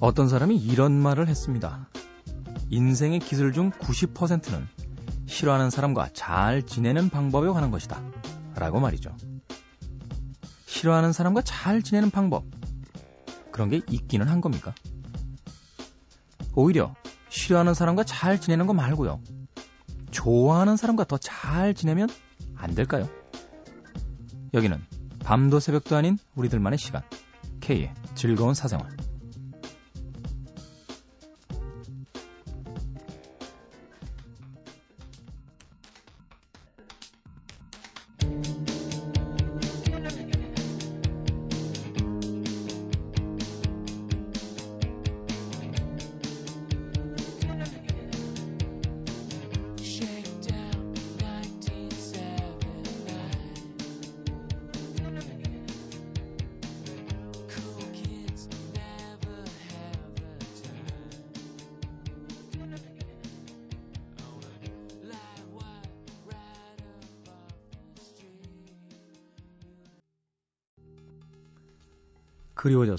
어떤 사람이 이런 말을 했습니다. 인생의 기술 중 90%는 싫어하는 사람과 잘 지내는 방법에 관한 것이다. 라고 말이죠. 싫어하는 사람과 잘 지내는 방법. 그런 게 있기는 한 겁니까? 오히려 싫어하는 사람과 잘 지내는 거 말고요. 좋아하는 사람과 더 잘 지내면 안 될까요? 여기는 밤도 새벽도 아닌 우리들만의 시간. K의 즐거운 사생활.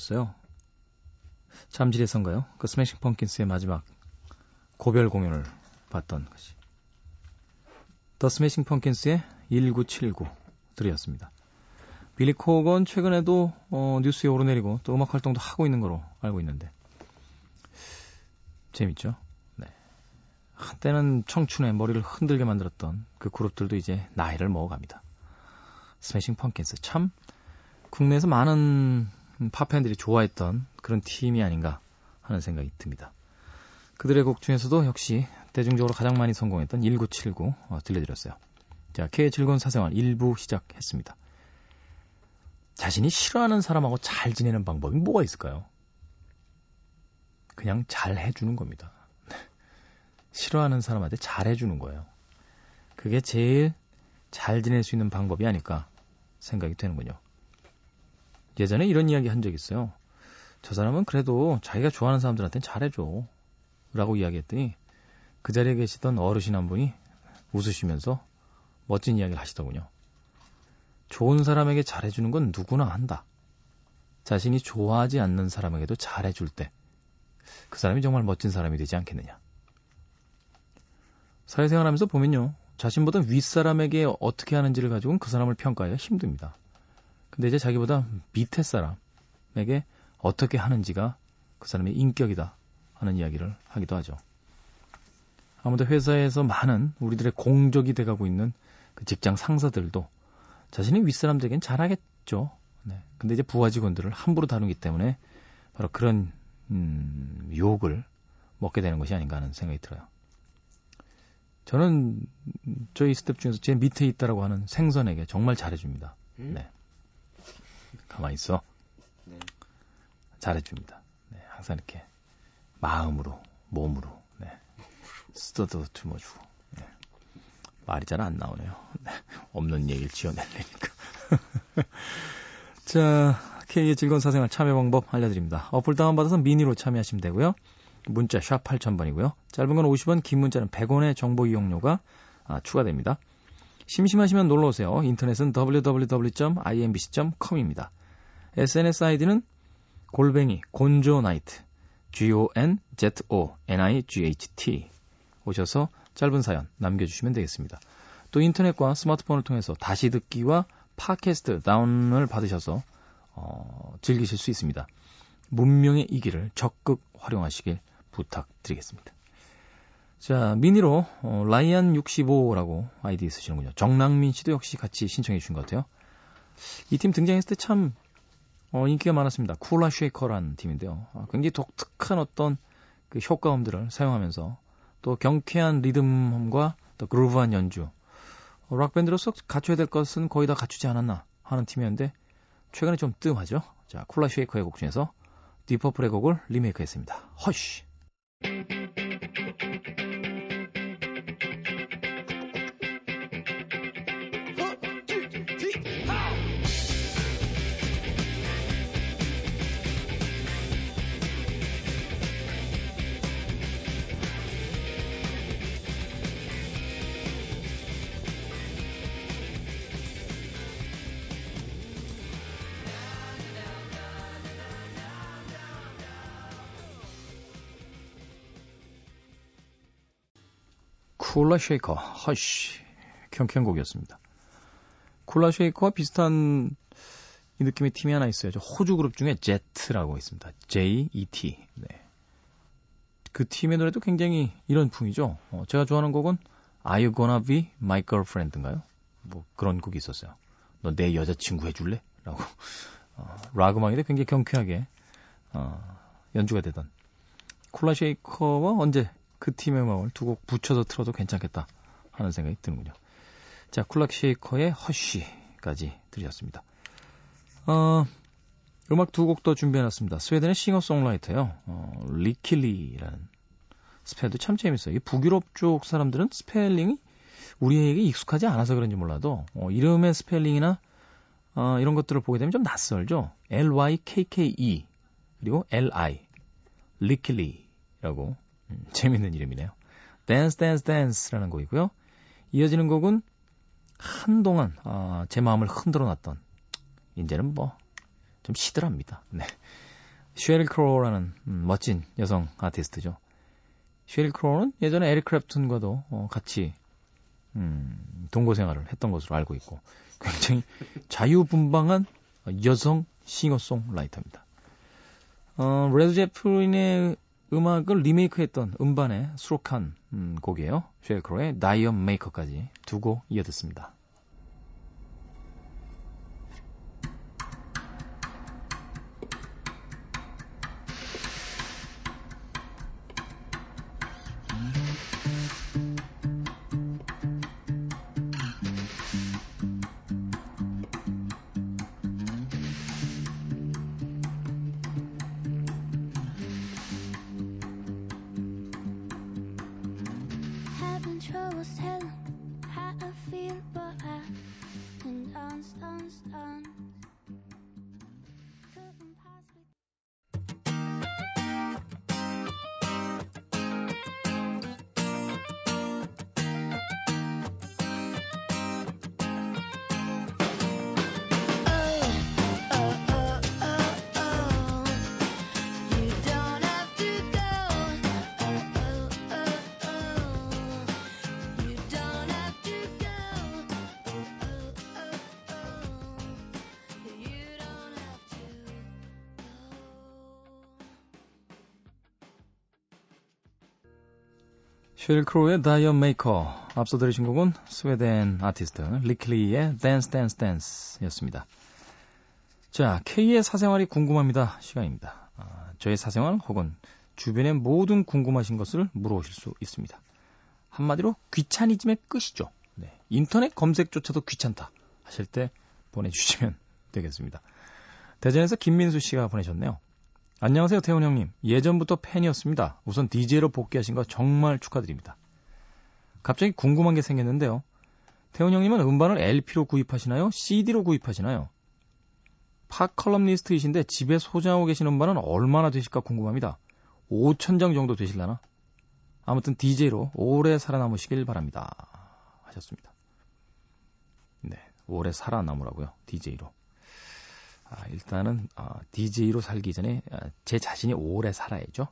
그리워졌어요. 잠실에선가요? 그 스매싱 펑킨스의 마지막 고별 공연을 봤던 것이. 더 스매싱 펑킨스의 1979 들이었습니다. 빌리 코건 최근에도 어, 뉴스에 오르내리고 또 음악 활동도 하고 있는 거로 알고 있는데 재밌죠? 네. 한때는 청춘의 머리를 흔들게 만들었던 그 그룹들도 이제 나이를 먹어갑니다. 스매싱 펑킨스 참 국내에서 많은 음, 팝팬들이 좋아했던 그런 팀이 아닌가 하는 생각이 듭니다. 그들의 곡 중에서도 역시 대중적으로 가장 많이 성공했던 1979 어, 들려드렸어요. 자, K의 즐거운 사생활 1부 시작했습니다. 자신이 싫어하는 사람하고 잘 지내는 방법이 뭐가 있을까요? 그냥 잘 해주는 겁니다. 싫어하는 사람한테 잘 해주는 거예요. 그게 제일 잘 지낼 수 있는 방법이 아닐까 생각이 되는군요. 예전에 이런 이야기 한 적 있어요. 저 사람은 그래도 자기가 좋아하는 사람들한테는 잘해줘. 라고 이야기했더니 그 자리에 계시던 어르신 한 분이 웃으시면서 멋진 이야기를 하시더군요. 좋은 사람에게 잘해주는 건 누구나 한다. 자신이 좋아하지 않는 사람에게도 잘해줄 때, 그 사람이 정말 멋진 사람이 되지 않겠느냐. 사회생활 하면서 보면요. 자신보다 윗사람에게 어떻게 하는지를 가지고는 그 사람을 평가하기가 힘듭니다. 근데 이제 자기보다 밑에 사람에게 어떻게 하는지가 그 사람의 인격이다 하는 이야기를 하기도 하죠. 아무도 회사에서 많은 우리들의 공적이 돼가고 있는 그 직장 상사들도 자신이 윗사람들에겐 잘하겠죠. 네. 근데 이제 부하 직원들을 함부로 다루기 때문에 바로 그런 음, 욕을 먹게 되는 것이 아닌가 하는 생각이 들어요. 저는 저희 스텝 중에서 제 밑에 있다라고 하는 생선에게 정말 잘해줍니다. 음? 네. 가만히 있어. 네. 잘해줍니다. 네, 항상 이렇게 마음으로, 몸으로, 네. 쓰더도 주어주고. 네. 말이 잘 안 나오네요. 네. 없는 얘기를 지어내려니까. 자, K의 즐거운 사생활 참여 방법 알려드립니다. 어플 다운받아서 미니로 참여하시면 되고요. 문자 샵 8000번이고요. 짧은 건 50원, 긴 문자는 100원의 정보 이용료가 아, 추가됩니다. 심심하시면 놀러 오세요. 인터넷은 www.imbc.com입니다. SNS 아이디는 골뱅이 곤조나이트 G-O-N-Z-O-N-I-G-H-T 오셔서 짧은 사연 남겨주시면 되겠습니다. 또 인터넷과 스마트폰을 통해서 다시 듣기와 팟캐스트 다운을 받으셔서 어, 즐기실 수 있습니다. 문명의 이기를 적극 활용하시길 부탁드리겠습니다. 자, 미니로 어, 라이안65라고 아이디 쓰시는군요. 정랑민 씨도 역시 같이 신청해 주신 것 같아요. 이 팀 등장했을 때 참 어, 인기가 많았습니다. 쿨라 쉐이커라는 팀인데요. 어, 굉장히 독특한 어떤 그 효과음들을 사용하면서 또 경쾌한 리듬과 또 그루브한 연주. 어, 락밴드로서 갖춰야 될 것은 거의 다 갖추지 않았나 하는 팀이었는데 최근에 좀 뜸하죠. 자, 쿨라 쉐이커의 곡 중에서 디퍼플의 곡을 리메이크 했습니다. 허쉬! 쿨라 쉐이커, Hush. 경쾌곡이었습니다. 쿨라 쉐이커와 비슷한 이 느낌의 팀이 하나 있어요. 호주 그룹 중에 제트라고 있습니다. J-E-T. 네. 그 팀의 노래도 굉장히 이런 풍이죠. 어, 제가 좋아하는 곡은 Are You Gonna Be My Girlfriend인가요? 뭐 그런 곡이 있었어요. 너 내 여자친구 해줄래? 라고 어, 락 음악인데 굉장히 경쾌하게 어, 연주가 되던 쿨라 쉐이커와 어, 제트 그 팀의 음악을 두 곡 붙여서 틀어도 괜찮겠다 하는 생각이 드는군요. 자, 쿨라 쉐이커의 Hush까지 들으셨습니다. 어, 음악 두 곡 더 준비해놨습니다. 스웨덴의 싱어송라이터요. 어, 리킬리라는 스펠도 참 재밌어요. 이 북유럽 쪽 사람들은 스펠링이 우리에게 익숙하지 않아서 그런지 몰라도 어, 이름의 스펠링이나 어, 이런 것들을 보게 되면 좀 낯설죠. L-Y-K-K-E 그리고 L-I 리킬리라고 음, 재밌는 이름이네요. Dance Dance Dance라는 곡이고요. 이어지는 곡은 한동안 어, 제 마음을 흔들어 놨던 이제는 뭐 좀 시들합니다. 네. 쉐릴 크로라는 음, 멋진 여성 아티스트죠. 쉐릴 크로는 예전에 에릭 크랩튼과도 어, 같이 음, 동거 생활을 했던 것으로 알고 있고 굉장히 자유분방한 여성 싱어송라이터입니다. 어, 레드 제플린의 음악을 리메이크했던 음반에 수록한 음, 곡이에요. 쉐릴 크로의 D'yer Mak'er까지 두 곡 이어듣습니다. 쉐릴 크로의 D'yer Mak'er 앞서 들으신 곡은 스웨덴 아티스트 리킬리의 Dance Dance Dance였습니다. 자, K의 사생활이 궁금합니다. 시간입니다. 아, 저의 사생활 혹은 주변의 모든 궁금하신 것을 물어보실 수 있습니다. 한마디로 귀차니즘의 끝이죠. 네, 인터넷 검색조차도 귀찮다 하실 때 보내주시면 되겠습니다. 대전에서 김민수 씨가 보내셨네요. 안녕하세요, 태훈 형님. 예전부터 팬이었습니다. 우선 DJ로 복귀하신 거 정말 축하드립니다. 갑자기 궁금한 게 생겼는데요. 태훈 형님은 음반을 LP로 구입하시나요? CD로 구입하시나요? 팝 컬럼니스트이신데 집에 소장하고 계신 음반은 얼마나 되실까 궁금합니다. 5천 장 정도 되실라나? 아무튼 DJ로 오래 살아남으시길 바랍니다. 하셨습니다. 네, 오래 살아남으라고요. DJ로. 아, 일단은 어, DJ로 살기 전에 아, 제 자신이 오래 살아야죠.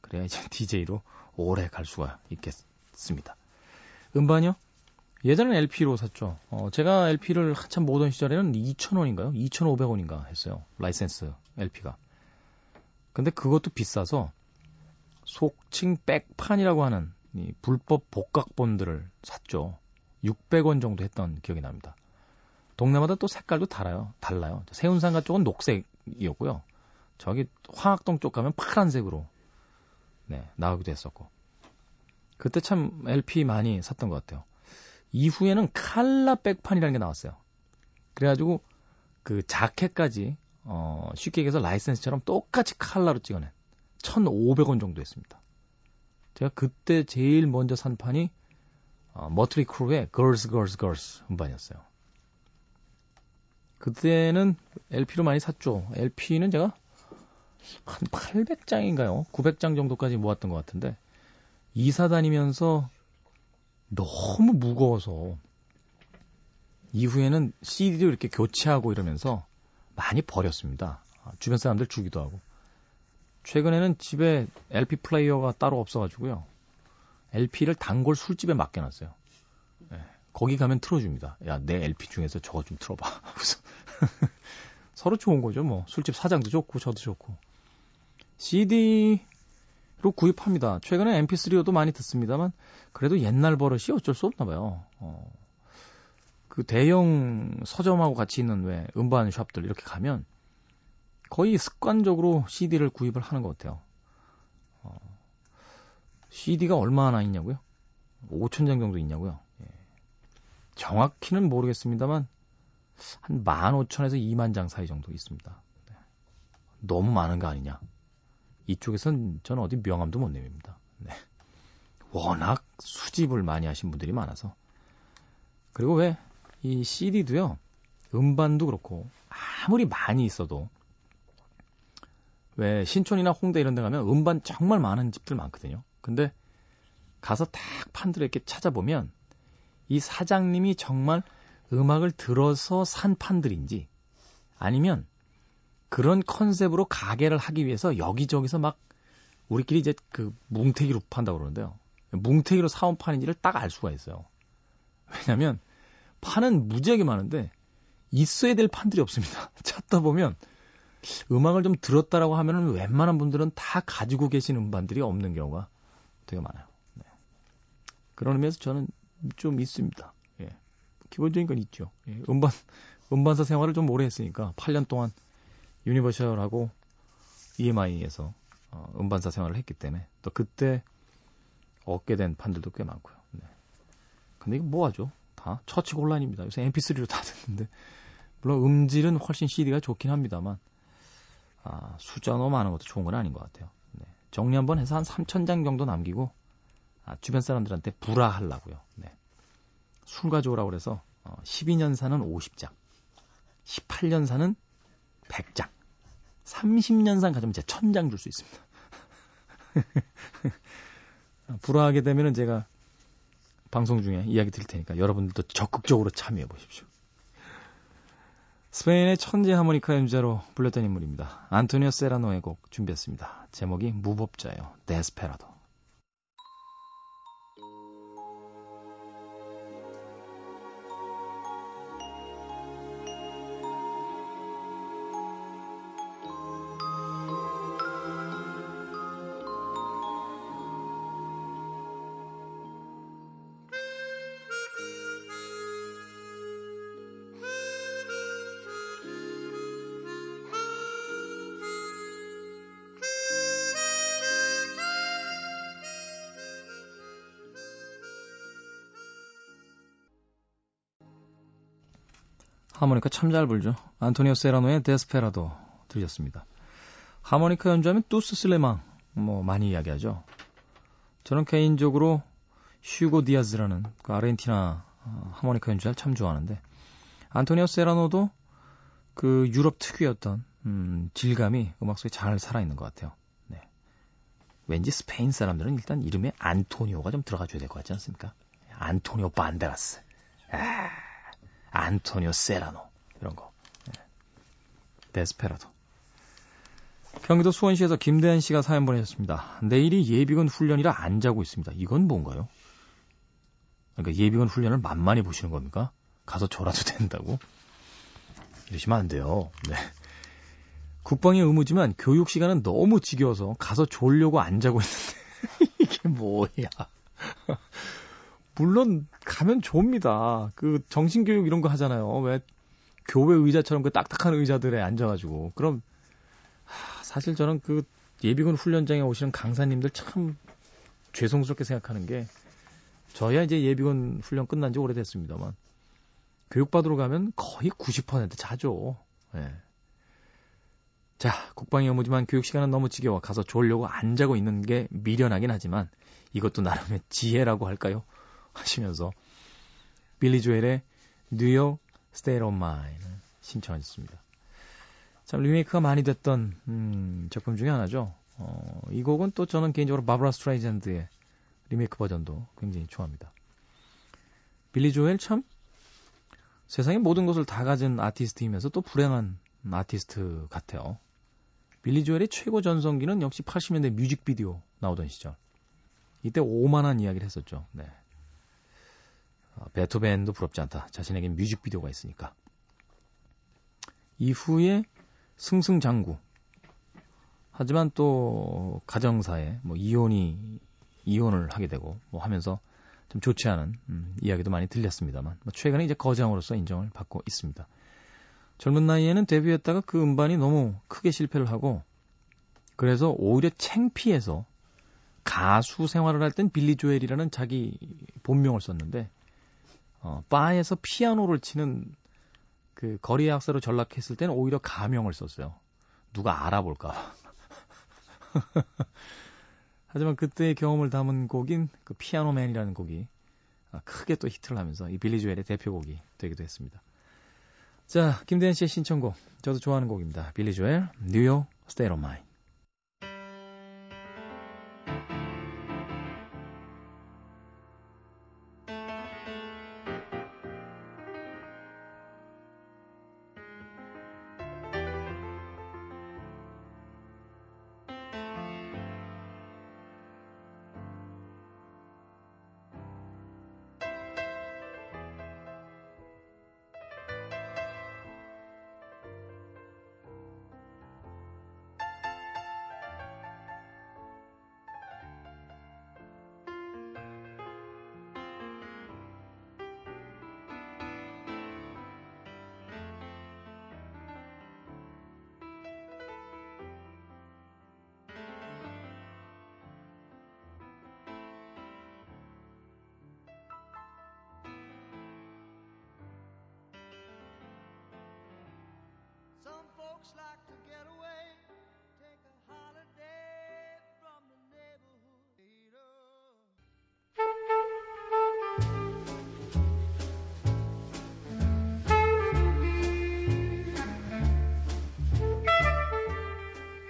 그래야 이제 DJ로 오래 갈 수가 있겠습니다. 음반이요? 예전엔 LP로 샀죠. 어, 제가 LP를 한참 모으던 시절에는 2,000원인가요? 2,500원인가 했어요. 라이센스 LP가. 근데 그것도 비싸서 속칭 백판이라고 하는 이 불법 복각본들을 샀죠. 600원 정도 했던 기억이 납니다. 동네마다 또 색깔도 달아요. 달라요. 세운상가 쪽은 녹색이었고요. 저기 화학동 쪽 가면 파란색으로 네, 나오기도 했었고. 그때 참 LP 많이 샀던 것 같아요. 이후에는 칼라 백판이라는 게 나왔어요. 그래가지고 그 자켓까지 어, 쉽게 얘기해서 라이센스처럼 똑같이 칼라로 찍어낸 1,500원 정도 했습니다. 제가 그때 제일 먼저 산 판이 어, 머틀리 크루의 Girls, Girls, Girls 음반이었어요. 그때는 LP로 많이 샀죠. LP는 제가 한 800장인가요? 900장 정도까지 모았던 것 같은데 이사 다니면서 너무 무거워서 이후에는 CD도 이렇게 교체하고 이러면서 많이 버렸습니다. 아, 주변 사람들 주기도 하고. 최근에는 집에 LP 플레이어가 따로 없어가지고요. LP를 단골 술집에 맡겨놨어요. 네. 거기 가면 틀어줍니다. 야, 내 LP 중에서 저거 좀 틀어봐. 서로 좋은 거죠. 뭐 술집 사장도 좋고 저도 좋고. CD로 구입합니다. 최근에 MP3로도 많이 듣습니다만 그래도 옛날 버릇이 어쩔 수 없나 봐요. 어, 그 대형 서점하고 같이 있는 왜 음반 샵들 이렇게 가면 거의 습관적으로 CD를 구입을 하는 것 같아요. 어, CD가 얼마나 있냐고요? 5천 장 정도 있냐고요? 예. 정확히는 모르겠습니다만 한 15,000에서 2만 장 사이 정도 있습니다. 네. 너무 많은 거 아니냐? 이쪽에선 저는 어디 명함도 못 내밉니다. 네. 워낙 수집을 많이 하신 분들이 많아서. 그리고 왜 이 CD도요, 음반도 그렇고, 아무리 많이 있어도, 왜 신촌이나 홍대 이런 데 가면 음반 정말 많은 집들 많거든요. 근데 가서 딱 판들을 이렇게 찾아보면 이 사장님이 정말 음악을 들어서 산 판들인지 아니면 그런 컨셉으로 가게를 하기 위해서 여기저기서 막 우리끼리 이제 그 뭉태기로 판다고 그러는데요. 뭉태기로 사온 판인지를 딱 알 수가 있어요. 왜냐면 판은 무지하게 많은데 있어야 될 판들이 없습니다. 찾다 보면 음악을 좀 들었다라고 하면은 웬만한 분들은 다 가지고 계신 음반들이 없는 경우가 되게 많아요. 네. 그런 의미에서 저는 좀 있습니다. 예. 기본적인 건 있죠. 예. 음반, 음반사 생활을 좀 오래 했으니까 8년 동안 유니버셜하고 EMI에서 어, 음반사 생활을 했기 때문에 또 그때 얻게 된 판들도 꽤 많고요. 네. 근데 이거 뭐하죠? 다 처치 곤란입니다. 요새 MP3로 다 듣는데 물론 음질은 훨씬 CD가 좋긴 합니다만 아, 숫자 너무 많은 것도 좋은 건 아닌 것 같아요. 네. 정리 한번 해서 한 3,000장 정도 남기고 아, 주변 사람들한테 불화하려고요. 네. 술 가져오라고 그래서 어, 12년 사는 50장, 18년 사는 100장, 30년 산 가져오면 제가 1000장 줄 수 있습니다. 불화하게 되면은 제가 방송 중에 이야기 드릴 테니까 여러분들도 적극적으로 참여해 보십시오. 스페인의 천재 하모니카 연주자로 불렸던 인물입니다. 안토니오 세라노의 곡 준비했습니다. 제목이 무법자예요. 데스페라도. 하모니카 참 잘 불죠. 안토니오 세라노의 데스페라도 들렸습니다. 하모니카 연주하면 뚜스 슬레망 뭐 많이 이야기하죠. 저는 개인적으로 슈고 디아즈라는 그 아르헨티나 어, 하모니카 연주자를 참 좋아하는데 안토니오 세라노도 그 유럽 특유였던 음, 질감이 음악 속에 잘 살아있는 것 같아요. 네. 왠지 스페인 사람들은 일단 이름에 안토니오가 좀 들어가줘야 될 것 같지 않습니까? 안토니오 반데라스. 아, 안토니오 세라노 이런 거. 네. 데스페라도. 경기도 수원시에서 김대한 씨가 사연 보내셨습니다. 내일이 예비군 훈련이라 안 자고 있습니다. 이건 뭔가요? 그러니까 예비군 훈련을 만만히 보시는 겁니까? 가서 졸아도 된다고? 이러시면 안 돼요. 네. 국방의 의무지만 교육 시간은 너무 지겨워서 가서 졸려고 안 자고 있는데 이게 뭐야? 물론 가면 좋습니다. 그 정신교육 이런 거 하잖아요. 왜 교회 의자처럼 그 딱딱한 의자들에 앉아가지고 그럼 하, 사실 저는 그 예비군 훈련장에 오시는 강사님들 참 죄송스럽게 생각하는 게 저야 이제 예비군 훈련 끝난 지 오래됐습니다만 교육받으러 가면 거의 90% 자죠. 예. 자, 국방이 업무지만 교육 시간은 너무 지겨워 가서 졸려고 안 자고 있는 게 미련하긴 하지만 이것도 나름의 지혜라고 할까요? 하시면서 빌리 조엘의 New York State of Mind를 신청하셨습니다. 참 리메이크가 많이 됐던 음, 작품 중에 하나죠. 어, 이 곡은 또 저는 개인적으로 바브라 스트라이샌드의 리메이크 버전도 굉장히 좋아합니다. 빌리 조엘 참 세상의 모든 것을 다 가진 아티스트이면서 또 불행한 아티스트 같아요. 빌리 조엘의 최고 전성기는 역시 80년대 뮤직비디오 나오던 시절. 이때 오만한 이야기를 했었죠. 네. 어, 베토벤도 부럽지 않다. 자신에게 뮤직비디오가 있으니까. 이후에 승승장구. 하지만 또 가정사에 뭐 이혼이 이혼을 하게 되고 뭐 하면서 좀 좋지 않은 음, 이야기도 많이 들렸습니다만 뭐 최근에 이제 거장으로서 인정을 받고 있습니다. 젊은 나이에는 데뷔했다가 그 음반이 너무 크게 실패를 하고 그래서 오히려 챙피해서 가수 생활을 할 땐 빌리 조엘이라는 자기 본명을 썼는데 어, 바에서 피아노를 치는 그 거리 학사로 전락했을 때는 오히려 가명을 썼어요. 누가 알아볼까. 하지만 그때의 경험을 담은 곡인 그 피아노맨이라는 곡이 아, 크게 또 히트를 하면서 이 빌리 조엘의 대표곡이 되기도 했습니다. 자, 김대현 씨의 신청곡. 저도 좋아하는 곡입니다. 빌리 조엘, New York State of Mind.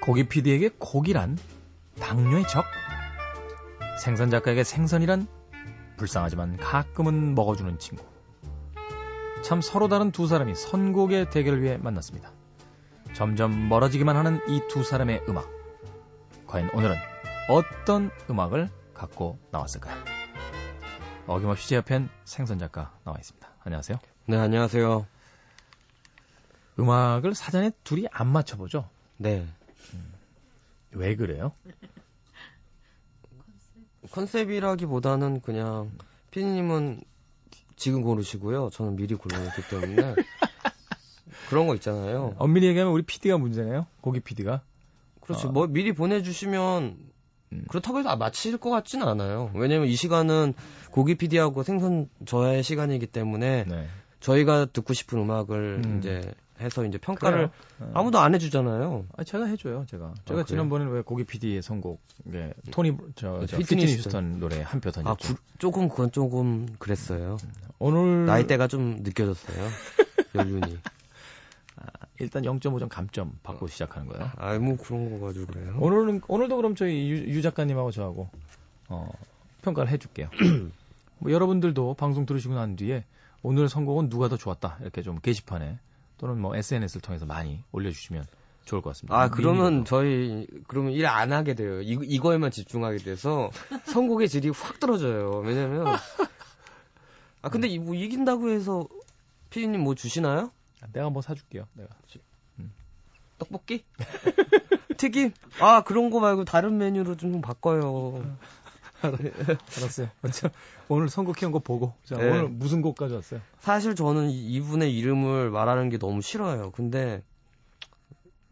고기 PD에게 고기란 당뇨의 적. 생선 작가에게 생선이란 불쌍하지만 가끔은 먹어주는 친구. 참 서로 다른 두 사람이 선곡의 대결을 위해 만났습니다. 점점 멀어지기만 하는 이 두 사람의 음악. 과연 오늘은 어떤 음악을 갖고 나왔을까요? 어김없이 제 옆엔 생선 작가 나와 있습니다. 안녕하세요. 네, 안녕하세요. 음악을 사전에 둘이 안 맞춰보죠? 네. 음, 왜 그래요? 컨셉이라기보다는 그냥 피디님은 지금 고르시고요. 저는 미리 골라놨기 때문에 그런 거 있잖아요. 엄밀히 얘기하면 우리 PD가 문제네요. 고기 PD가. 그렇지. 어. 뭐 미리 보내주시면 음. 그렇다고 해서 맞힐 것 같지는 않아요. 왜냐면 이 시간은 고기 PD하고 생선 저의 시간이기 때문에 네. 저희가 듣고 싶은 음악을 음. 이제 해서 이제 평가를 그래요. 어. 아무도 안 해주잖아요. 아, 제가 해줘요, 제가. 제가 아, 지난번에 왜 고기 PD의 선곡, 예, 토니, 저, 저 피트니 휴스턴 노래 한 표 던졌죠. 아, 구, 조금, 그건 조금 그랬어요. 오늘. 나이대가 좀 느껴졌어요. 연륜이. 아, 일단 0.5점 감점 받고 시작하는 거예요. 아, 뭐 그런 거 가지고 그래요. 오늘은, 오늘도 그럼 저희 유, 유 작가님하고 저하고, 어, 평가를 해줄게요. 뭐 여러분들도 방송 들으시고 난 뒤에 오늘 선곡은 누가 더 좋았다. 이렇게 좀 게시판에 또는 뭐 SNS를 통해서 많이 올려주시면 좋을 것 같습니다. 아, 그러면 저희, 그러면 일 안 하게 돼요. 이, 이거에만 집중하게 돼서 선곡의 질이 확 떨어져요. 왜냐면, 아, 근데 이, 뭐 이긴다고 해서 피디님 뭐 주시나요? 아, 내가 뭐 사줄게요. 내가. 음. 떡볶이? 튀김? 아, 그런 거 말고 다른 메뉴로 좀 바꿔요. 알았어요. 오늘 선곡해온 거 보고. 자, 네. 오늘 무슨 곡 가져왔어요? 사실 저는 이분의 이름을 말하는 게 너무 싫어요. 근데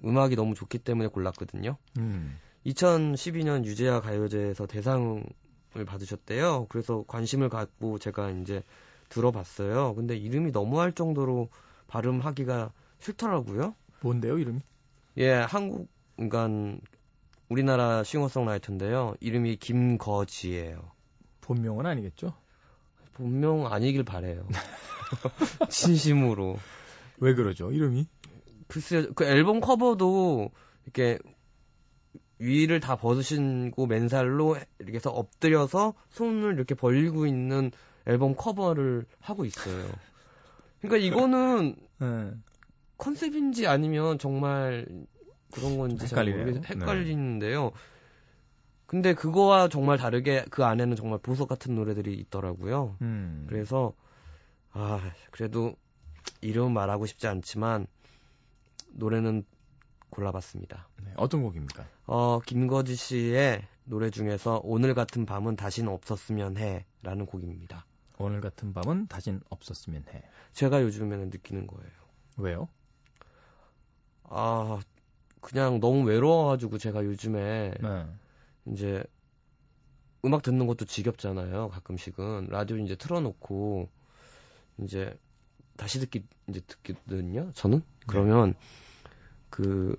음악이 너무 좋기 때문에 골랐거든요. 음. 2012년 유재하 가요제에서 대상을 받으셨대요. 그래서 관심을 갖고 제가 이제 들어봤어요. 근데 이름이 너무할 정도로 발음하기가 싫더라고요. 뭔데요, 이름이? 예, 한국, 그러니까 우리나라 싱어송라이터인데요. 이름이 김거지예요. 본명은 아니겠죠? 본명 아니길 바래요. 진심으로. 왜 그러죠? 이름이? 글쎄요. 그 앨범 커버도 이렇게 위를 다 벗으시고 맨살로 이렇게 해서 엎드려서 손을 이렇게 벌리고 있는 앨범 커버를 하고 있어요. 그러니까 이거는 네. 컨셉인지 아니면 정말 그런 건지 헷갈리네요. 헷갈리는데요. 네. 근데 그거와 정말 다르게 그 안에는 정말 보석 같은 노래들이 있더라고요. 음. 그래서 아 그래도 이름 말하고 싶지 않지만 노래는 골라봤습니다. 네, 어떤 곡입니까? 어 김거지 씨의 노래 중에서 오늘 같은 밤은 다신 없었으면 해라는 곡입니다. 오늘 같은 밤은 다신 없었으면 해. 제가 요즘에는 느끼는 거예요. 왜요? 아 그냥 너무 외로워가지고 제가 요즘에 네. 이제 음악 듣는 것도 지겹잖아요. 가끔씩은 라디오 이제 틀어놓고 이제 다시 듣기 이제 듣거든요. 저는 네. 그러면 그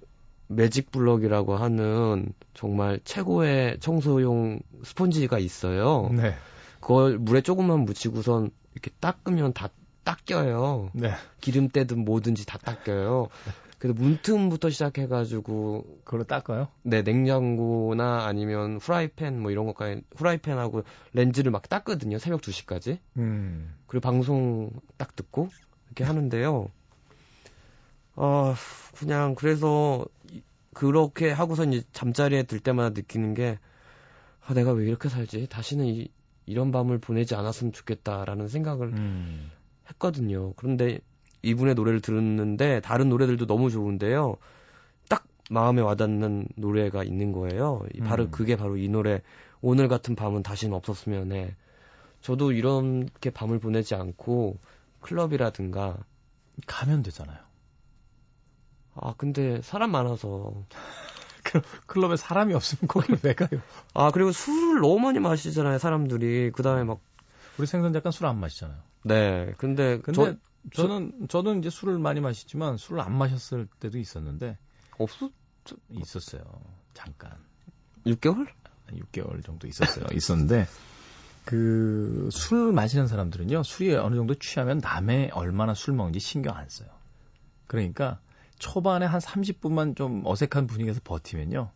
매직 블럭이라고 하는 정말 최고의 청소용 스펀지가 있어요. 네. 그걸 물에 조금만 묻히고선 이렇게 닦으면 다 닦여요. 네. 기름때든 뭐든지 다 닦여요. 그래서 문틈부터 시작해가지고 그걸로 닦아요? 네, 냉장고나 아니면 프라이팬 뭐 이런 것까지 프라이팬하고 렌즈를 막 닦거든요. 새벽 2시까지. 음. 그리고 방송 딱 듣고 이렇게 하는데요. 어, 그냥 그래서 그렇게 하고서 이제 잠자리에 들 때마다 느끼는 게 아, 내가 왜 이렇게 살지? 다시는 이, 이런 밤을 보내지 않았으면 좋겠다라는 생각을 음. 했거든요. 그런데 이분의 노래를 들었는데 다른 노래들도 너무 좋은데요. 딱 마음에 와닿는 노래가 있는 거예요. 바로 음. 그게 바로 이 노래 오늘 같은 밤은 다시는 없었으면 해. 저도 이렇게 밤을 보내지 않고 클럽이라든가 가면 되잖아요. 아, 근데 사람 많아서. 그 클럽에 사람이 없으면 거기를 왜 가요? 아, 그리고 술을 너무 많이 마시잖아요, 사람들이. 그 다음에 막. 우리 생선 작가 술안 마시잖아요. 네. 근데, 근데 저, 저는, 저는 이제 술을 많이 마시지만 술을 안 마셨을 때도 있었는데. 없었? 있었어요. 잠깐. 6개월? 6개월 정도 있었어요. 있었는데. 그, 술 마시는 사람들은요, 술이 어느 정도 취하면 남의 얼마나 술 먹는지 신경 안 써요. 그러니까, 초반에 한 30분만 좀 어색한 분위기에서 버티면요.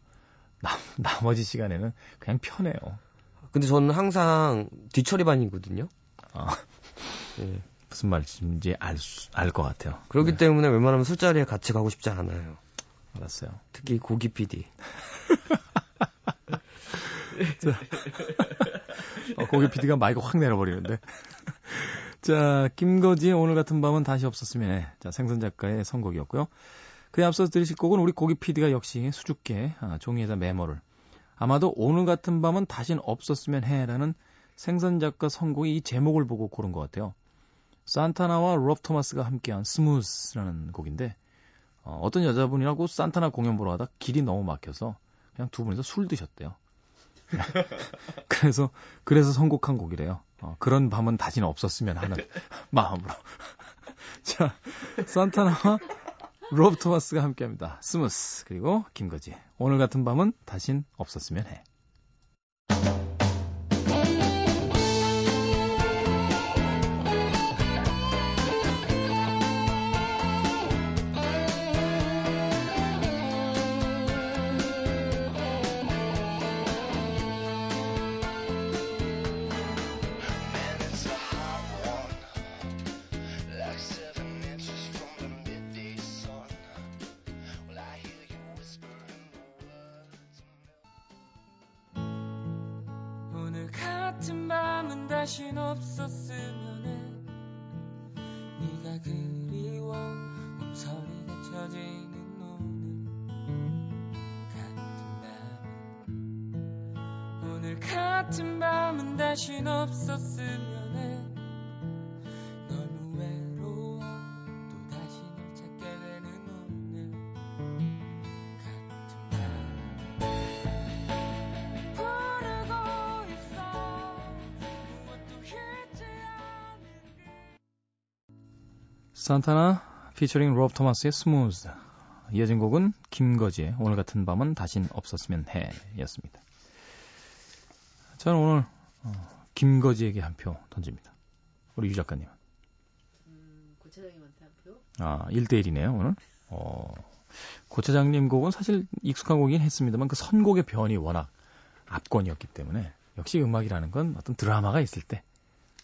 나, 나머지 시간에는 그냥 편해요. 근데 저는 항상 뒤처리 반이거든요. 아, 네. 무슨 말인지 알, 알 것 같아요. 그렇기 네. 때문에 웬만하면 술자리에 같이 가고 싶지 않아요. 알았어요. 특히 고기 PD. 자, 어, 고기 PD가 마이크 확 내려버리는데. 자, 김거지의 오늘 같은 밤은 다시 없었으면 해. 자, 생선 작가의 선곡이었고요. 그에 앞서 들으실 곡은 우리 고기 PD가 역시 수줍게 아, 종이에다 메모를 아마도 오늘 같은 밤은 다신 없었으면 해라는 생선 작가 선곡이 이 제목을 보고 고른 것 같아요. 산타나와 롭 토마스가 함께한 Smooth라는 곡인데 어, 어떤 여자분이랑 산타나 공연 보러 가다 길이 너무 막혀서 그냥 두 분이서 술 드셨대요. 그래서 그래서 선곡한 곡이래요. 어, 그런 밤은 다시는 없었으면 하는 마음으로. 자, 산타나와 로브 토마스가 함께합니다. 스무스 그리고 김거지. 오늘 같은 밤은 다신 없었으면 해. 산타나 피처링 롭 토마스의 스무즈 이어진 곡은 김거지의 오늘 같은 밤은 다신 없었으면 해 였습니다. 저는 오늘 어, 김거지에게 한 표 던집니다. 우리 유 작가님. 음, 고차장님한테 한 표? 아, 1대1이네요, 오늘. 어, 고차장님 곡은 사실 익숙한 곡이긴 했습니다만 그 선곡의 변이 워낙 압권이었기 때문에 역시 음악이라는 건 어떤 드라마가 있을 때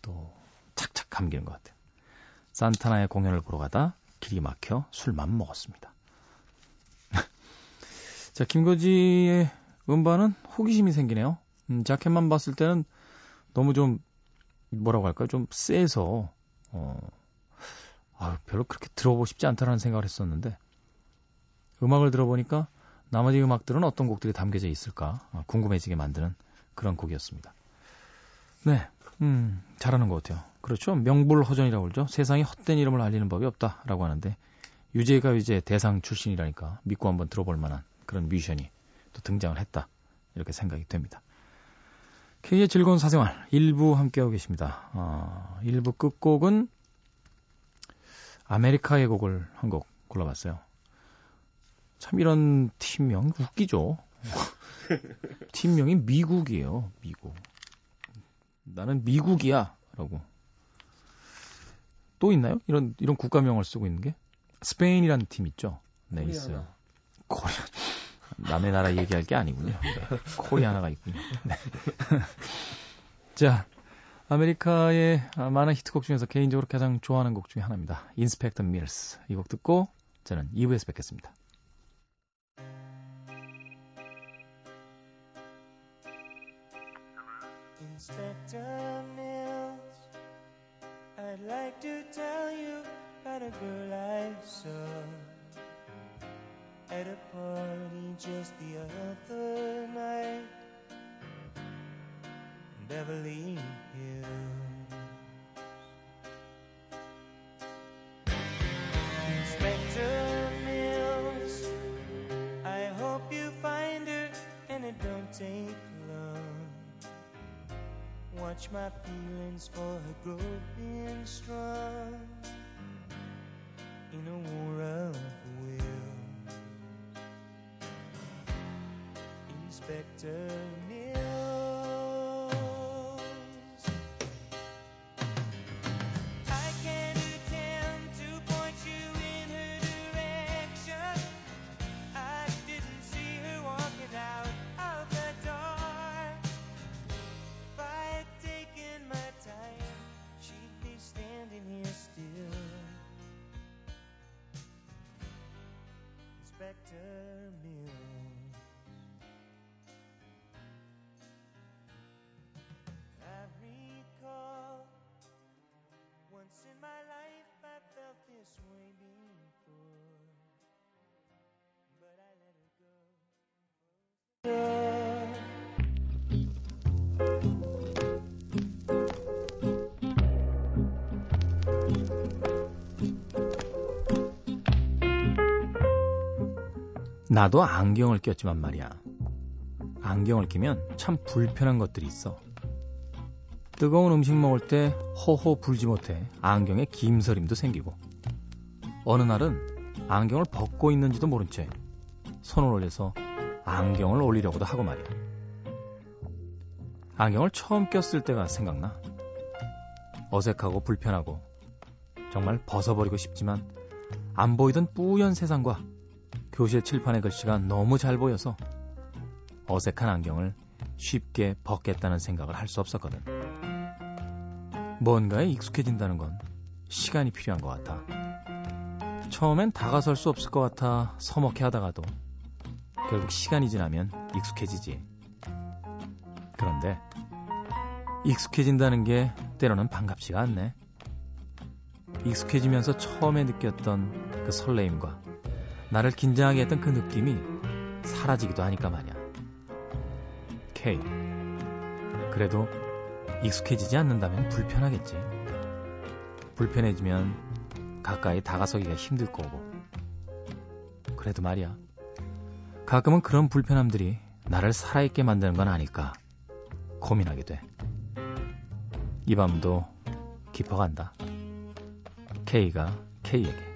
또 착착 감기는 것 같아요. 산타나의 공연을 보러 가다 길이 막혀 술만 먹었습니다. 자, 김거지의 음반은 호기심이 생기네요. 음, 자켓만 봤을 때는 너무 좀 뭐라고 할까요? 좀 세서 어, 아, 별로 그렇게 들어보고 싶지 않다라는 생각을 했었는데 음악을 들어보니까 나머지 음악들은 어떤 곡들이 담겨져 있을까 아, 궁금해지게 만드는 그런 곡이었습니다. 네, 음, 잘하는 것 같아요. 그렇죠. 명불허전이라고 그러죠. 세상에 헛된 이름을 알리는 법이 없다라고 하는데 유재가 이제 대상 출신이라니까 믿고 한번 들어볼 만한 그런 뮤지션이 또 등장을 했다. 이렇게 생각이 됩니다. K의 즐거운 사생활 1부 함께하고 계십니다. 어, 1부 끝곡은 아메리카의 곡을 한 곡 골라봤어요. 참 이런 팀명 웃기죠. 팀명이 미국이에요. 미국. 나는 미국이야. 라고. 또 있나요? 이런, 이런 국가명을 쓰고 있는 게? 스페인이라는 팀 있죠? 네, 코리아나. 있어요. 코리아. 남의 나라 얘기할 게 아니군요. 네. 코리아나가 있군요. 네. 자, 아메리카의 많은 히트곡 중에서 개인적으로 가장 좋아하는 곡 중에 하나입니다. Inspector Mills. 이 곡 듣고 저는 2부에서 뵙겠습니다. Tell you about a girl I saw at a party just the other night in Beverly Hills. Watch my feelings for her growing strong in a war of will. Inspector to 나도 안경을 꼈지만 말이야. 안경을 끼면 참 불편한 것들이 있어. 뜨거운 음식 먹을 때 허허 불지 못해 안경에 김서림도 생기고 어느 날은 안경을 벗고 있는지도 모른 채 손을 올려서 안경을 올리려고도 하고 말이야. 안경을 처음 꼈을 때가 생각나. 어색하고 불편하고 정말 벗어버리고 싶지만 안 보이던 뿌연 세상과 교실 칠판의 글씨가 너무 잘 보여서 어색한 안경을 쉽게 벗겠다는 생각을 할 수 없었거든. 뭔가에 익숙해진다는 건 시간이 필요한 것 같아. 처음엔 다가설 수 없을 것 같아 서먹해 하다가도 결국 시간이 지나면 익숙해지지. 그런데 익숙해진다는 게 때로는 반갑지가 않네. 익숙해지면서 처음에 느꼈던 그 설레임과 나를 긴장하게 했던 그 느낌이 사라지기도 하니까 말이야. K. 그래도 익숙해지지 않는다면 불편하겠지. 불편해지면 가까이 다가서기가 힘들 거고. 그래도 말이야. 가끔은 그런 불편함들이 나를 살아있게 만드는 건 아닐까 고민하게 돼. 이 밤도 깊어간다. K가 K에게.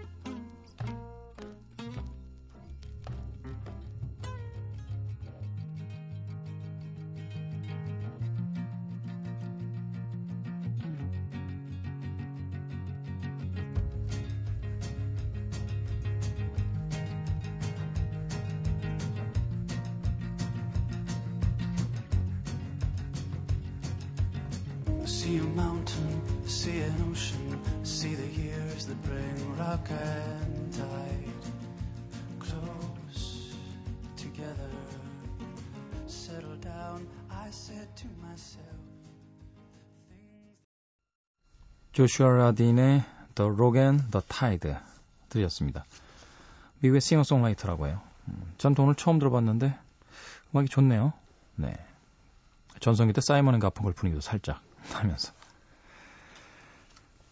슈아 라딘의 The Rock and the Tide 들으셨습니다. 미국의 싱어송라이터라고 해요. 음, 전 오늘 처음 들어봤는데 음악이 좋네요. 네. 전성기 때 사이먼 앤 가펑클 분위기도 살짝 나면서.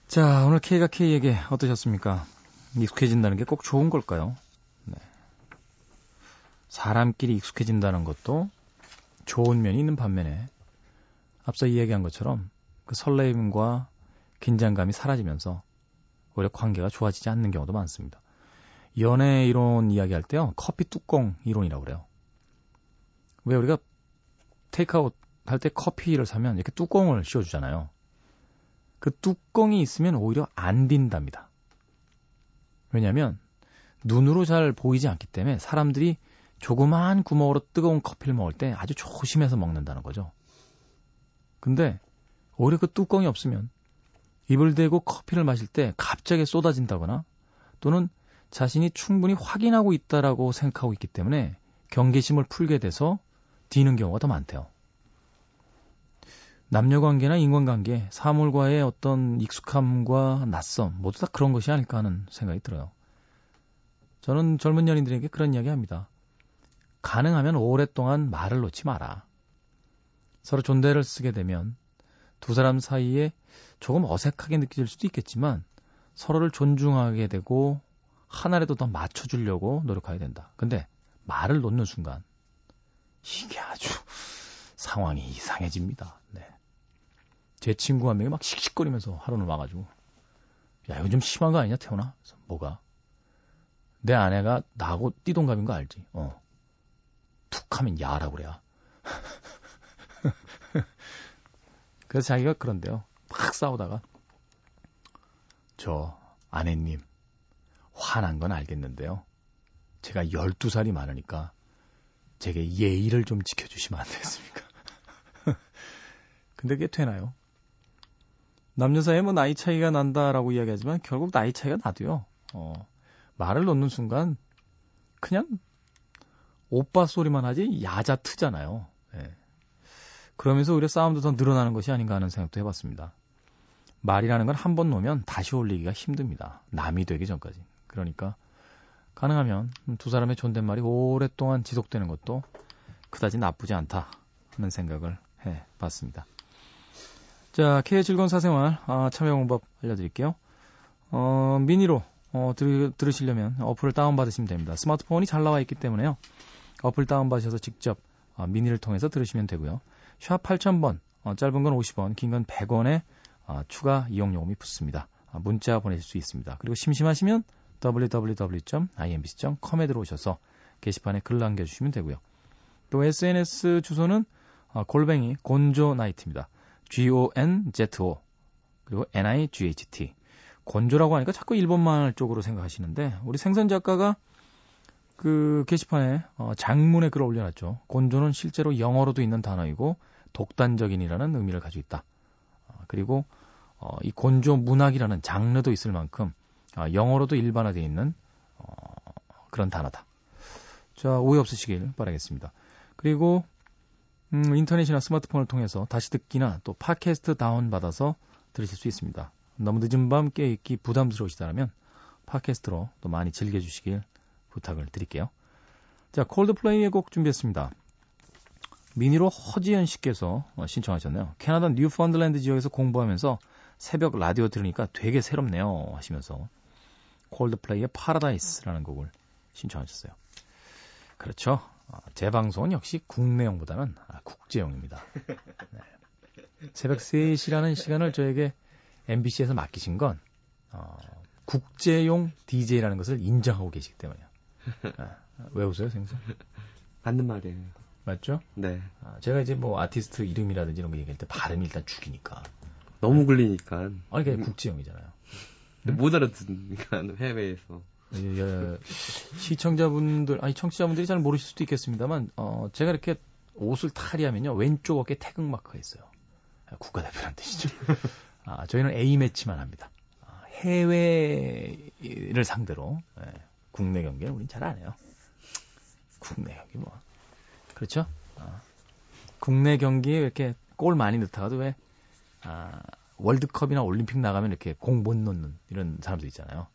자, 오늘 K가 K에게 어떠셨습니까? 익숙해진다는 게 꼭 좋은 걸까요? 네. 사람끼리 익숙해진다는 것도 좋은 면이 있는 반면에 앞서 이야기한 것처럼 그 설레임과 긴장감이 사라지면서 오히려 관계가 좋아지지 않는 경우도 많습니다. 연애 이론 이야기할 때요, 커피 뚜껑 이론이라고 그래요. 왜 우리가 테이크아웃 할 때 커피를 사면 이렇게 뚜껑을 씌워주잖아요. 그 뚜껑이 있으면 오히려 안 딘답니다. 왜냐하면 눈으로 잘 보이지 않기 때문에 사람들이 조그마한 구멍으로 뜨거운 커피를 먹을 때 아주 조심해서 먹는다는 거죠. 근데 오히려 그 뚜껑이 없으면 입을 대고 커피를 마실 때 갑자기 쏟아진다거나 또는 자신이 충분히 확인하고 있다라고 생각하고 있기 때문에 경계심을 풀게 돼서 뒤는 경우가 더 많대요. 남녀 관계나 인간관계, 사물과의 어떤 익숙함과 낯섦 모두 다 그런 것이 아닐까 하는 생각이 들어요. 저는 젊은 연인들에게 그런 이야기 합니다. 가능하면 오랫동안 말을 놓지 마라. 서로 존대를 쓰게 되면 두 사람 사이에 조금 어색하게 느껴질 수도 있겠지만 서로를 존중하게 되고 하나라도 더 맞춰주려고 노력해야 된다. 근데 말을 놓는 순간 이게 아주 상황이 이상해집니다. 네. 제 친구 한 명이 막 씩씩거리면서 하루는 와가지고 야 이거 좀 심한 거 아니냐 태훈아? 뭐가? 내 아내가 나하고 띠동갑인 거 알지? 어. 툭 하면 야라고 그래야. 그래서 자기가 그런데요. 막 싸우다가 저 아내님 화난 건 알겠는데요. 제가 12살이 많으니까 제게 예의를 좀 지켜주시면 안 되겠습니까? 근데 그게 되나요? 남녀 사이에 뭐 나이 차이가 난다라고 이야기하지만 결국 나이 차이가 나도요. 어, 말을 놓는 순간 그냥 오빠 소리만 하지 야자 트잖아요. 예. 그러면서 오히려 싸움도 더 늘어나는 것이 아닌가 하는 생각도 해봤습니다. 말이라는 건 한 번 놓으면 다시 올리기가 힘듭니다. 남이 되기 전까지. 그러니까 가능하면 두 사람의 존댓말이 오랫동안 지속되는 것도 그다지 나쁘지 않다 하는 생각을 해 봤습니다. 자, K의 즐거운 사생활 아, 참여 방법 알려드릴게요. 어, 미니로 어, 들, 들으시려면 어플을 다운받으시면 됩니다. 스마트폰이 잘 나와 있기 때문에요. 어플 다운받으셔서 직접 어, 미니를 통해서 들으시면 되고요. 샵 8000번, 어, 짧은 건 50원, 긴 건 100원에 어, 추가 이용요금이 붙습니다. 어, 문자 보내실 수 있습니다. 그리고 심심하시면 www.imbc.com에 들어오셔서 게시판에 글 남겨주시면 되고요. 또 SNS 주소는 어, 골뱅이 곤조 나이트입니다. G-O-N-Z-O 그리고 N-I-G-H-T 곤조라고 하니까 자꾸 일본말 쪽으로 생각하시는데 우리 생선 작가가 그 게시판에 어, 장문에 글을 올려놨죠. 곤조는 실제로 영어로도 있는 단어이고 독단적인이라는 의미를 가지고 있다. 어, 그리고 어, 이 곤조 문학이라는 장르도 있을 만큼 어, 영어로도 일반화되어 있는 어, 그런 단어다. 자 오해 없으시길 바라겠습니다. 그리고 음, 인터넷이나 스마트폰을 통해서 다시 듣기나 또 팟캐스트 다운받아서 들으실 수 있습니다. 너무 늦은 밤 깨있기 부담스러우시다면 팟캐스트로 또 많이 즐겨주시길 부탁을 드릴게요. 자, 콜드플레이의 곡 준비했습니다. 미니로 허지연 씨께서 신청하셨네요. 캐나다 뉴펀들랜드 지역에서 공부하면서 새벽 라디오 들으니까 되게 새롭네요 하시면서 콜드플레이의 파라다이스라는 곡을 신청하셨어요. 그렇죠. 어, 재방송은 역시 국내용보다는 아, 국제용입니다. 네. 새벽 3시라는 시간을 저에게 MBC에서 맡기신 건 어, 국제용 DJ라는 것을 인정하고 계시기 때문이에요. 아, 왜 웃어요, 생선? 맞는 말이에요. 맞죠? 네. 아, 제가 이제 뭐 아티스트 이름이라든지 이런 거 얘기할 때 발음이 일단 죽이니까. 너무 굴리니까. 아니, 그게 음. 국제용이잖아요. 응? 못 알아듣으니까, 해외에서. 예, 예, 시청자분들, 아니, 청취자분들이 잘 모르실 수도 있겠습니다만, 어, 제가 이렇게 옷을 탈의하면요, 왼쪽 어깨 태극마크가 있어요. 국가대표란 뜻이죠. 아, 저희는 A매치만 합니다. 아, 해외를 상대로, 예, 국내 경기는 우린 잘 안 해요. 국내 경기 뭐. 그렇죠? 아, 국내 경기에 이렇게 골 많이 넣다가도 왜, 아, 월드컵이나 올림픽 나가면 이렇게 공 못 넣는 이런 사람도 있잖아요.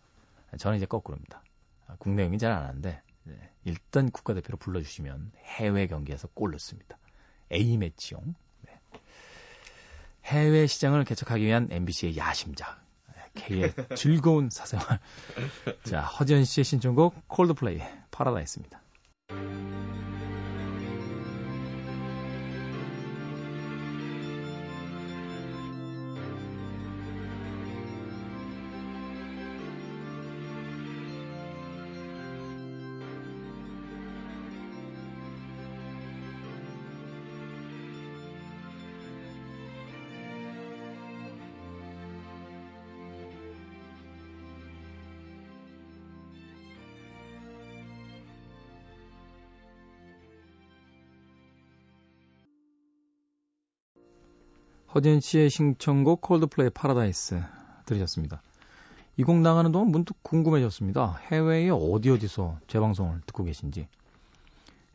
저는 이제 거꾸로입니다. 아, 국내 경기 잘 안 하는데, 네, 일단 국가대표로 불러주시면 해외 경기에서 골 넣습니다. A매치용. 네. 해외 시장을 개척하기 위한 MBC의 야심작. K의 즐거운 사생활. 자, 허지연 씨의 신청곡 콜드플레이 파라다이스입니다. 허진 씨의 신청곡 콜드플레이 파라다이스 들으셨습니다. 이 곡 나가는 동안 문득 궁금해졌습니다. 해외에 어디 어디서 재방송을 듣고 계신지.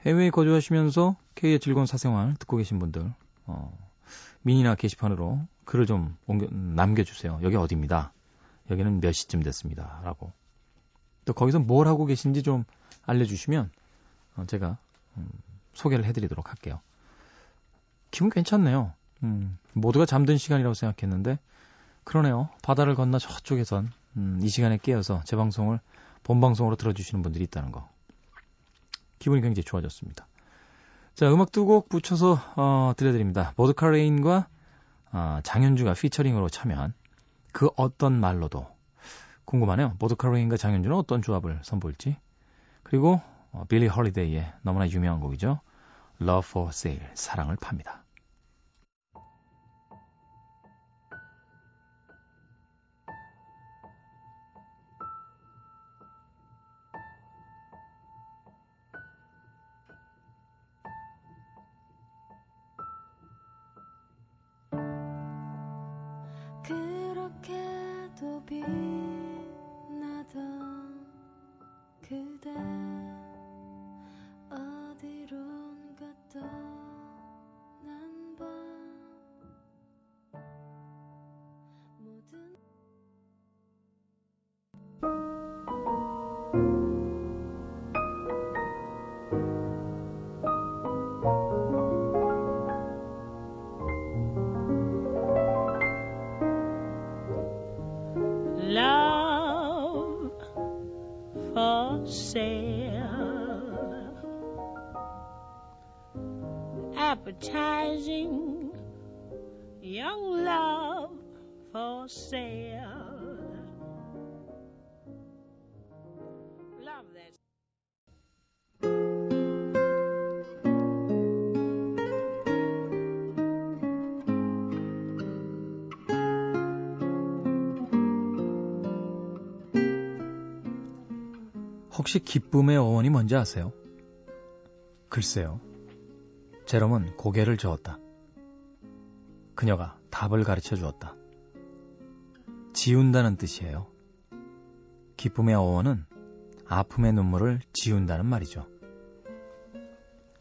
해외에 거주하시면서 K의 즐거운 사생활 듣고 계신 분들, 어, 미니나 게시판으로 글을 좀 옮겨, 남겨주세요. 여기 어디입니다. 여기는 몇 시쯤 됐습니다. 라고. 또 거기서 뭘 하고 계신지 좀 알려주시면 어, 제가 음, 소개를 해드리도록 할게요. 기분 괜찮네요. 음, 모두가 잠든 시간이라고 생각했는데 그러네요. 바다를 건너 저쪽에선 음, 이 시간에 깨어서 제 방송을 본방송으로 들어주시는 분들이 있다는 거. 기분이 굉장히 좋아졌습니다. 자, 음악 두 곡 붙여서 어, 들려드립니다. 보드카 레인과 어, 장현주가 피처링으로 참여한 그 어떤 말로도 궁금하네요. 보드카 레인과 장현주는 어떤 조합을 선보일지. 그리고 어, 빌리 헐리데이의 너무나 유명한 곡이죠. Love for Sale, 사랑을 팝니다. Advertising young love for sale. 혹시 기쁨의 어원이 뭔지 아세요? 글쎄요. 제롬은 고개를 저었다. 그녀가 답을 가르쳐 주었다. 지운다는 뜻이에요. 기쁨의 어원은 아픔의 눈물을 지운다는 말이죠.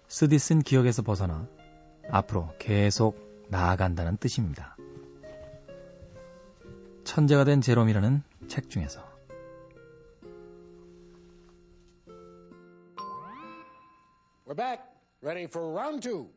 쓰디 쓴 기억에서 벗어나 앞으로 계속 나아간다는 뜻입니다. 천재가 된 제롬이라는 책 중에서 Ready for round two.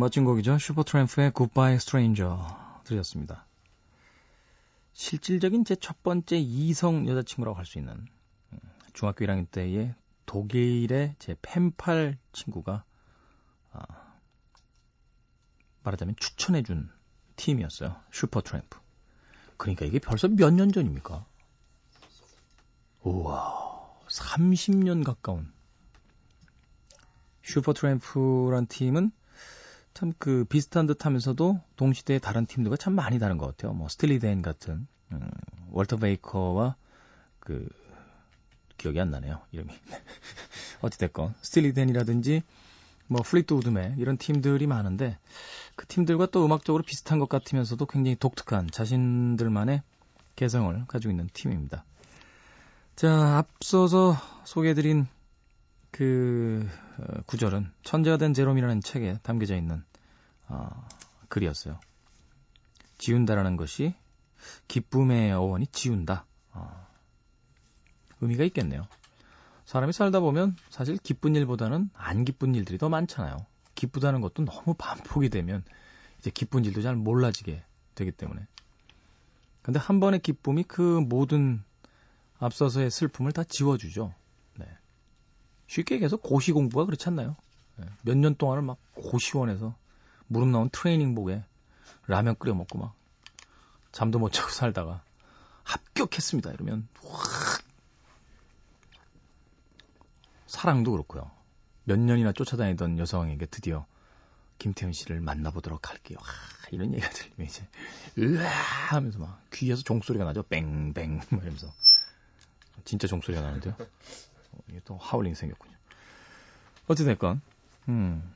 멋진 곡이죠. 슈퍼트램프의 Goodbye Stranger 들으셨습니다. 실질적인 제 첫 번째 이성 여자친구라고 할 수 있는 음, 중학교 1학년 때의 독일의 제 펜팔 친구가 아, 말하자면 추천해준 팀이었어요. 슈퍼트램프. 그러니까 이게 벌써 몇 년 전입니까? 우와, 30년 가까운 슈퍼트램프란 팀은 참 그 비슷한 듯 하면서도 동시대의 다른 팀들과 참 많이 다른 것 같아요. 뭐 스틸리 댄 같은 음, 월터 베커와 그 기억이 안 나네요. 이름이. 어찌됐건 스틸리 댄이라든지 뭐 플리트우드 맥 이런 팀들이 많은데 그 팀들과 또 음악적으로 비슷한 것 같으면서도 굉장히 독특한 자신들만의 개성을 가지고 있는 팀입니다. 자, 앞서서 소개해드린 그 어, 구절은 천재가 된 제롬이라는 책에 담겨져 있는 어, 글이었어요. 지운다라는 것이 기쁨의 어원이 지운다. 어, 의미가 있겠네요. 사람이 살다 보면 사실 기쁜 일보다는 안 기쁜 일들이 더 많잖아요. 기쁘다는 것도 너무 반복이 되면 이제 기쁜 일도 잘 몰라지게 되기 때문에. 근데 한 번의 기쁨이 그 모든 앞서서의 슬픔을 다 지워주죠. 네. 쉽게 얘기해서 고시 공부가 그렇지 않나요? 네. 몇년 동안을 막 고시원에서 무릎 나온 트레이닝복에 라면 끓여 먹고 막 잠도 못 자고 살다가 합격했습니다. 이러면 확 사랑도 그렇고요. 몇 년이나 쫓아다니던 여성에게 드디어 김태현 씨를 만나보도록 할게요. 와, 이런 얘기가 들리면 이제 으아 하면서 막 귀에서 종소리가 나죠. 뺑뺑 이러면서 진짜 종소리가 나는데요. 어, 이게 또 하울링 생겼군요. 어찌됐건 음,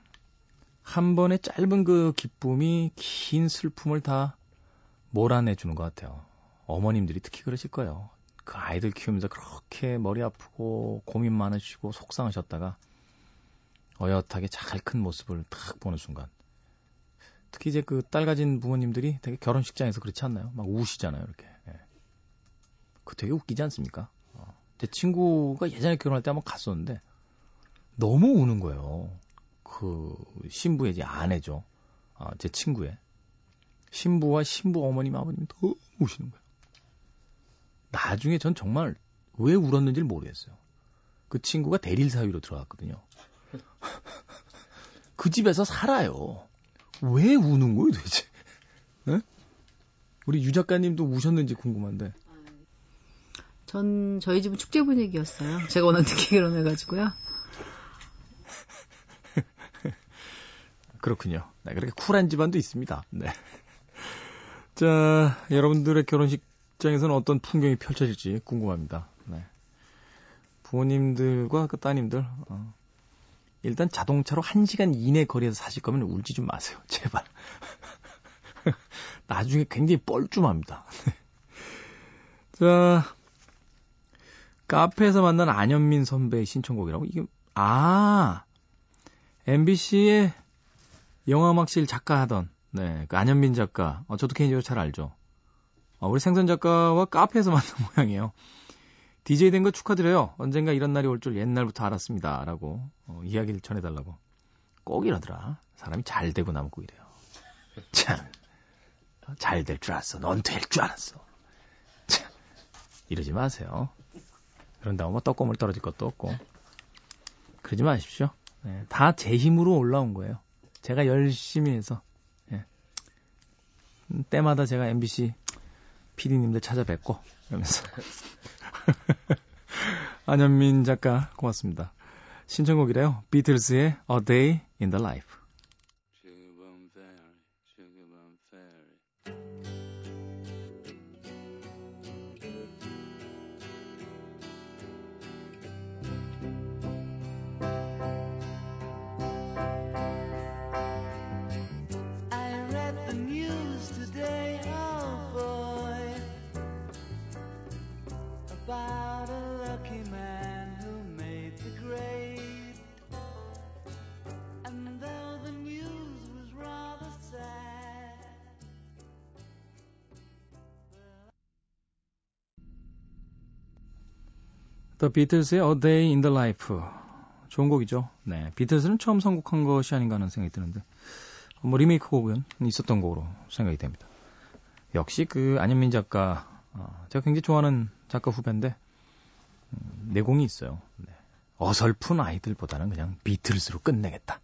한 번의 짧은 그 기쁨이 긴 슬픔을 다 몰아내주는 것 같아요. 어머님들이 특히 그러실 거예요. 그 아이들 키우면서 그렇게 머리 아프고 고민 많으시고 속상하셨다가 어엿하게 잘 큰 모습을 딱 보는 순간 특히 이제 그 딸 가진 부모님들이 되게 결혼식장에서 그렇지 않나요? 막 우시잖아요, 이렇게. 예. 그 되게 웃기지 않습니까? 어. 제 친구가 예전에 결혼할 때 한번 갔었는데 너무 우는 거예요. 그 신부의 이제 아내죠. 어, 제 친구의 신부와 신부 어머님 아버님 너무 우시는 거예요. 나중에 전 정말 왜 울었는지 모르겠어요. 그 친구가 대릴 사위로 들어갔거든요. 그 집에서 살아요. 왜 우는 거예요, 도대체? 네? 우리 유 작가님도 우셨는지 궁금한데. 전 저희 집은 축제 분위기였어요. 제가 워낙 늦게 결혼해가지고요. 그렇군요. 네, 그렇게 쿨한 집안도 있습니다. 네. 자, 여러분들의 결혼식장에서는 어떤 풍경이 펼쳐질지 궁금합니다. 네. 부모님들과 그 따님들, 어, 일단 자동차로 1시간 이내 거리에서 사실 거면 울지 좀 마세요. 제발. 나중에 굉장히 뻘쭘합니다. 자, 카페에서 만난 안현민 선배의 신청곡이라고? 이게, 아, MBC의 영화음악실 작가 하던, 네, 그 안현민 작가. 어, 저도 개인적으로 잘 알죠. 어, 우리 생선 작가와 카페에서 만난 모양이에요. DJ 된 거 축하드려요. 언젠가 이런 날이 올 줄 옛날부터 알았습니다. 라고 어, 이야기를 전해달라고. 꼭 이러더라. 사람이 잘 되고 남고 이래요. 참. 잘 될 줄 알았어. 넌 될 줄 알았어. 참. 이러지 마세요. 그런다고 뭐 떡고물 떨어질 것도 없고. 그러지 마십시오. 네, 다제 힘으로 올라온 거예요. 제가 열심히 해서. 예. 때마다 제가 MBC PD님들 찾아뵙고, 이러면서. 안현민 작가 고맙습니다. 신청곡이래요. 비틀스의 A Day in the Life. The Beatles의 A Day in the Life. 좋은 곡이죠. 네. 비틀스는 처음 선곡한 것이 아닌가 하는 생각이 드는데, 뭐 리메이크 곡은 있었던 곡으로 생각이 됩니다. 역시 그 안현민 작가, 어, 제가 굉장히 좋아하는 작가 후배인데, 음, 내공이 있어요. 네. 어설픈 아이들보다는 그냥 비틀스로 끝내겠다.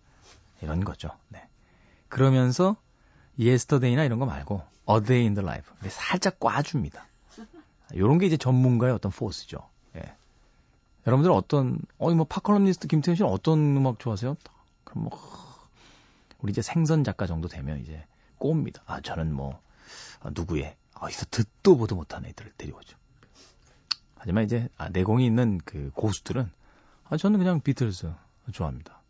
이런 거죠. 네. 그러면서 Yesterday나 이런 거 말고 A Day in the Life. 살짝 꽈줍니다. 이런 게 이제 전문가의 어떤 포스죠. 예. 여러분들 어떤, 어이, 뭐, 팝 칼럼니스트 김태현 씨는 어떤 음악 좋아하세요? 그럼 뭐, 우리 이제 생선 작가 정도 되면 이제 꼽니다. 아, 저는 뭐, 아, 누구의, 어디서 듣도 보도 못한 애들을 데려오죠. 하지만 이제, 아, 내공이 있는 그 고수들은, 아, 저는 그냥 비틀즈 좋아합니다.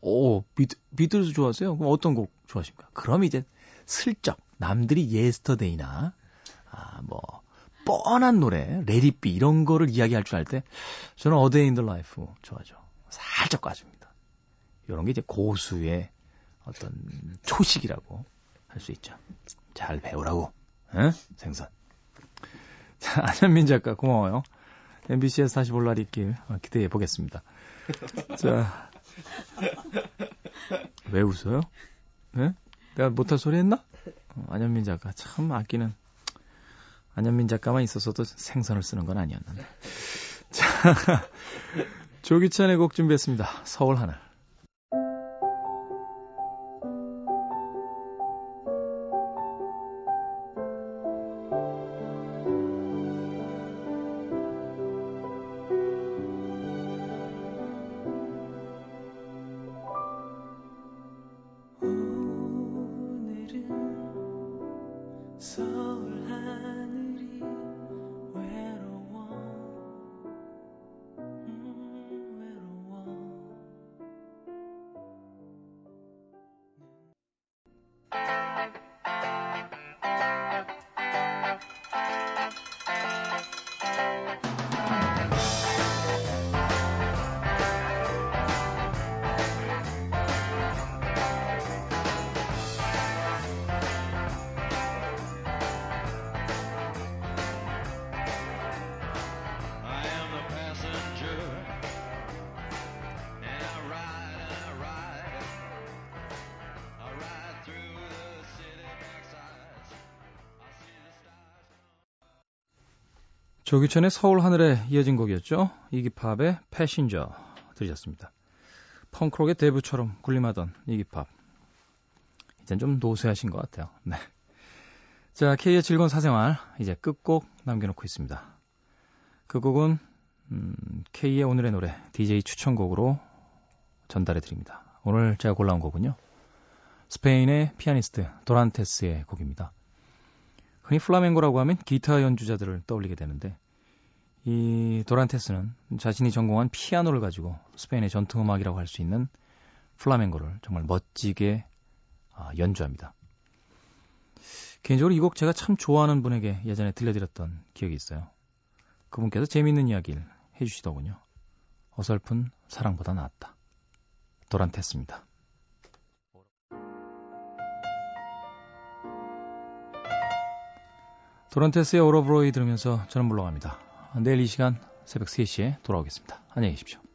오, 비트, 비틀즈 좋아하세요? 그럼 어떤 곡 좋아하십니까? 그럼 이제 슬쩍 남들이 Yesterday나, 아, 뭐, 뻔한 노래, Let It Be 이런 거를 이야기할 줄 알 때, 저는 A Day in the Life 좋아하죠. 살짝 꽈줍니다. 이런 게 이제 고수의 어떤 초식이라고 할 수 있죠. 잘 배우라고, 에? 생선. 자, 안현민 작가 고마워요. MBC에서 다시 볼 날이 있길 기대해 보겠습니다. 자, 왜 웃어요? 네? 내가 못할 소리 했나? 어, 안현민 작가 참 아끼는 안현민 작가만 있었어도 생선을 쓰는 건 아니었는데. 자, 조기찬의 곡 준비했습니다. 서울 하늘. 조규찬의 서울 하늘에 이어진 곡이었죠. 이기팝의 Passenger 들으셨습니다. 펑크록의 대부처럼 군림하던 이기팝. 이젠 좀 노쇠하신 것 같아요. 네. 자, K의 즐거운 사생활 이제 끝곡 남겨놓고 있습니다. 그 곡은 음, K의 오늘의 노래 DJ 추천곡으로 전달해 드립니다. 오늘 제가 골라온 곡은요. 스페인의 피아니스트 도란테스의 곡입니다. 흔히 플라멩고라고 하면 기타 연주자들을 떠올리게 되는데 이 도란테스는 자신이 전공한 피아노를 가지고 스페인의 전통 음악이라고 할 수 있는 플라멩고를 정말 멋지게 아, 연주합니다. 개인적으로 이 곡 제가 참 좋아하는 분에게 예전에 들려드렸던 기억이 있어요. 그분께서 재미있는 이야기를 해주시더군요. 어설픈 사랑보다 낫다. 도란테스입니다. 도란테스의 오로브로이 들으면서 저는 물러갑니다. 내일 이 시간 새벽 3시에 돌아오겠습니다. 안녕히 계십시오.